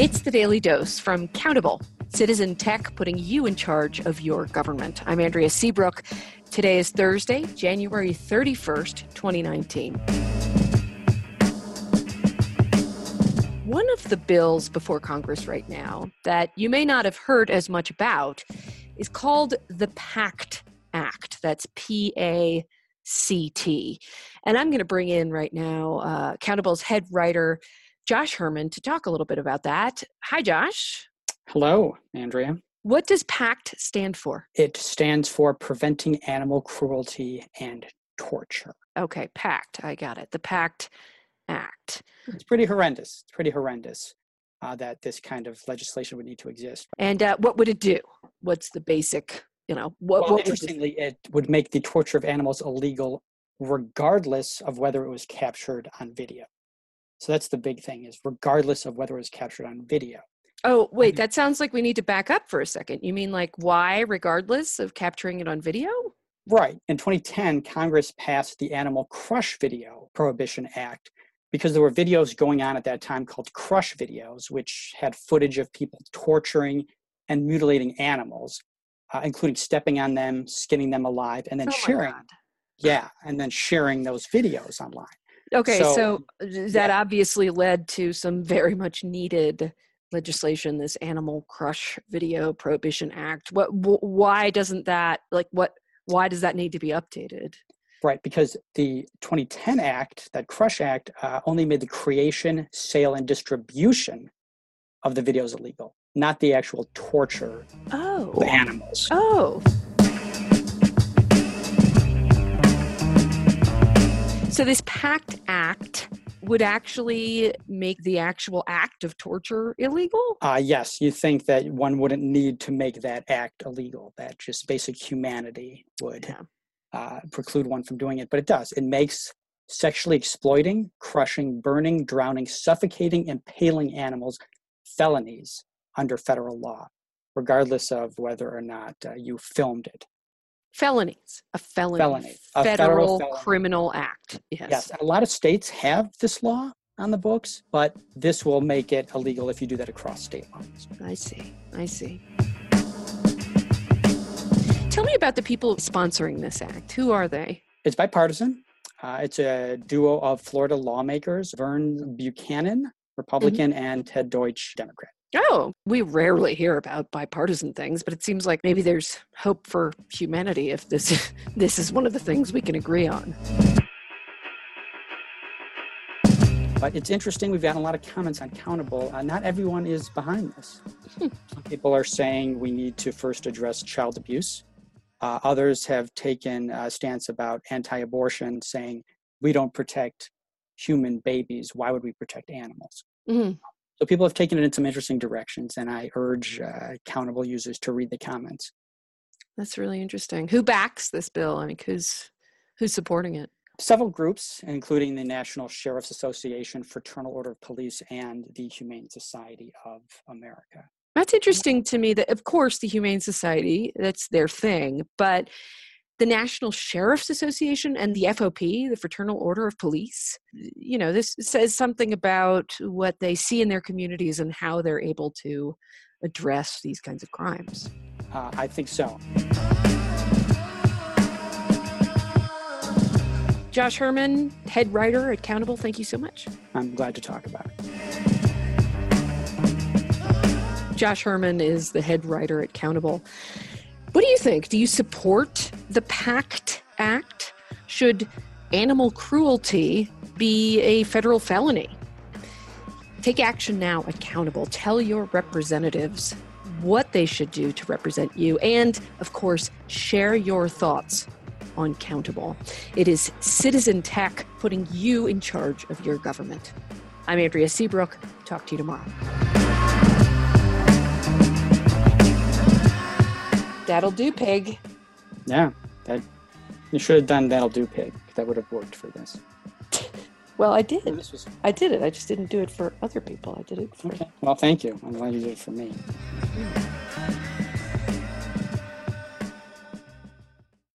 It's the Daily Dose from Countable, citizen tech putting you in charge of your government. I'm Andrea Seabrook. Today is Thursday, January 31st, 2019. One of the bills before Congress right now that you may not have heard as much about is called the PACT Act. That's P A C T. And I'm going to bring in right now uh, Countable's head writer, Josh Herman, to talk a little bit about that. Hi, Josh. Hello, Andrea. What does PACT stand for? It stands for Preventing Animal Cruelty and Torture. Okay, PACT. I got it. The PACT Act. It's pretty horrendous. It's pretty horrendous uh, that this kind of legislation would need to exist. And uh, what would it do? What's the basic, you know, what, well, what interestingly, it would make the torture of animals illegal regardless of whether it was captured on video. So that's the big thing is regardless of whether it was captured on video. Oh, wait, that sounds like we need to back up for a second. You mean like why, regardless of capturing it on video? Right. In 2010, Congress passed the Animal Crush Video Prohibition Act because there were videos going on at that time called crush videos, which had footage of people torturing and mutilating animals, uh, including stepping on them, skinning them alive, and then Oh sharing. Yeah, and then sharing those videos online. Okay, so, So, that yeah. obviously led to some very much needed legislation. This Animal Crush Video Prohibition Act. What? Wh- why doesn't that like what? Why does that need to be updated? Right, because the 2010 Act, that Crush Act, uh, only made the creation, sale, and distribution of the videos illegal, not the actual torture Oh. of animals. Oh. So this PACT Act would actually make the actual act of torture illegal? Uh, yes, you think that one wouldn't need to make that act illegal, that just basic humanity would Yeah. uh, preclude one from doing it, but it does. It makes sexually exploiting, crushing, burning, drowning, suffocating, impaling animals felonies under federal law, regardless of whether or not uh, you filmed it. Felonies. A felony. Felony. A Federal, federal felony. criminal act. Yes. Yes, a lot of states have this law on the books, but this will make it illegal if you do that across state lines. I see. I see. Tell me about the people sponsoring this act. Who are they? It's bipartisan. Uh, it's a duo of Florida lawmakers, Vern Buchanan, Republican, and Ted Deutch, Democrat. Oh, we rarely hear about bipartisan things, but it seems like maybe there's hope for humanity if this this is one of the things we can agree on. But it's interesting, we've gotten a lot of comments on Countable. Uh, not everyone is behind this. Some people are saying we need to first address child abuse. Uh, others have taken a stance about anti abortion, saying we don't protect human babies. Why would we protect animals? Mhm. So people have taken it in some interesting directions, and I urge uh, Countable users to read the comments. That's really interesting. Who backs this bill? I mean, who's who's supporting it? Several groups, including the National Sheriff's Association, Fraternal Order of Police, and the Humane Society of America. That's interesting to me that of course the Humane Society, that's their thing, but the National Sheriff's Association and the FOP, the Fraternal Order of Police, you know, this says something about what they see in their communities and how they're able to address these kinds of crimes. Uh, I think so. Josh Herman, head writer at Countable, thank you so much. I'm glad to talk about it. Josh Herman is the head writer at Countable. What do you think? Do you support the PACT Act? Should animal cruelty be a federal felony? Take action now at Countable. Tell your representatives what they should do to represent you. And, of course, share your thoughts on Countable. It is citizen tech putting you in charge of your government. I'm Andrea Seabrook. Talk to you tomorrow. That'll do, pig. Yeah, that you should have done that'll do pig. That would have worked for this. Well, I did. Was I did it. I just didn't do it for other people. I did it for okay. Well, thank you. I'm glad you did it for me.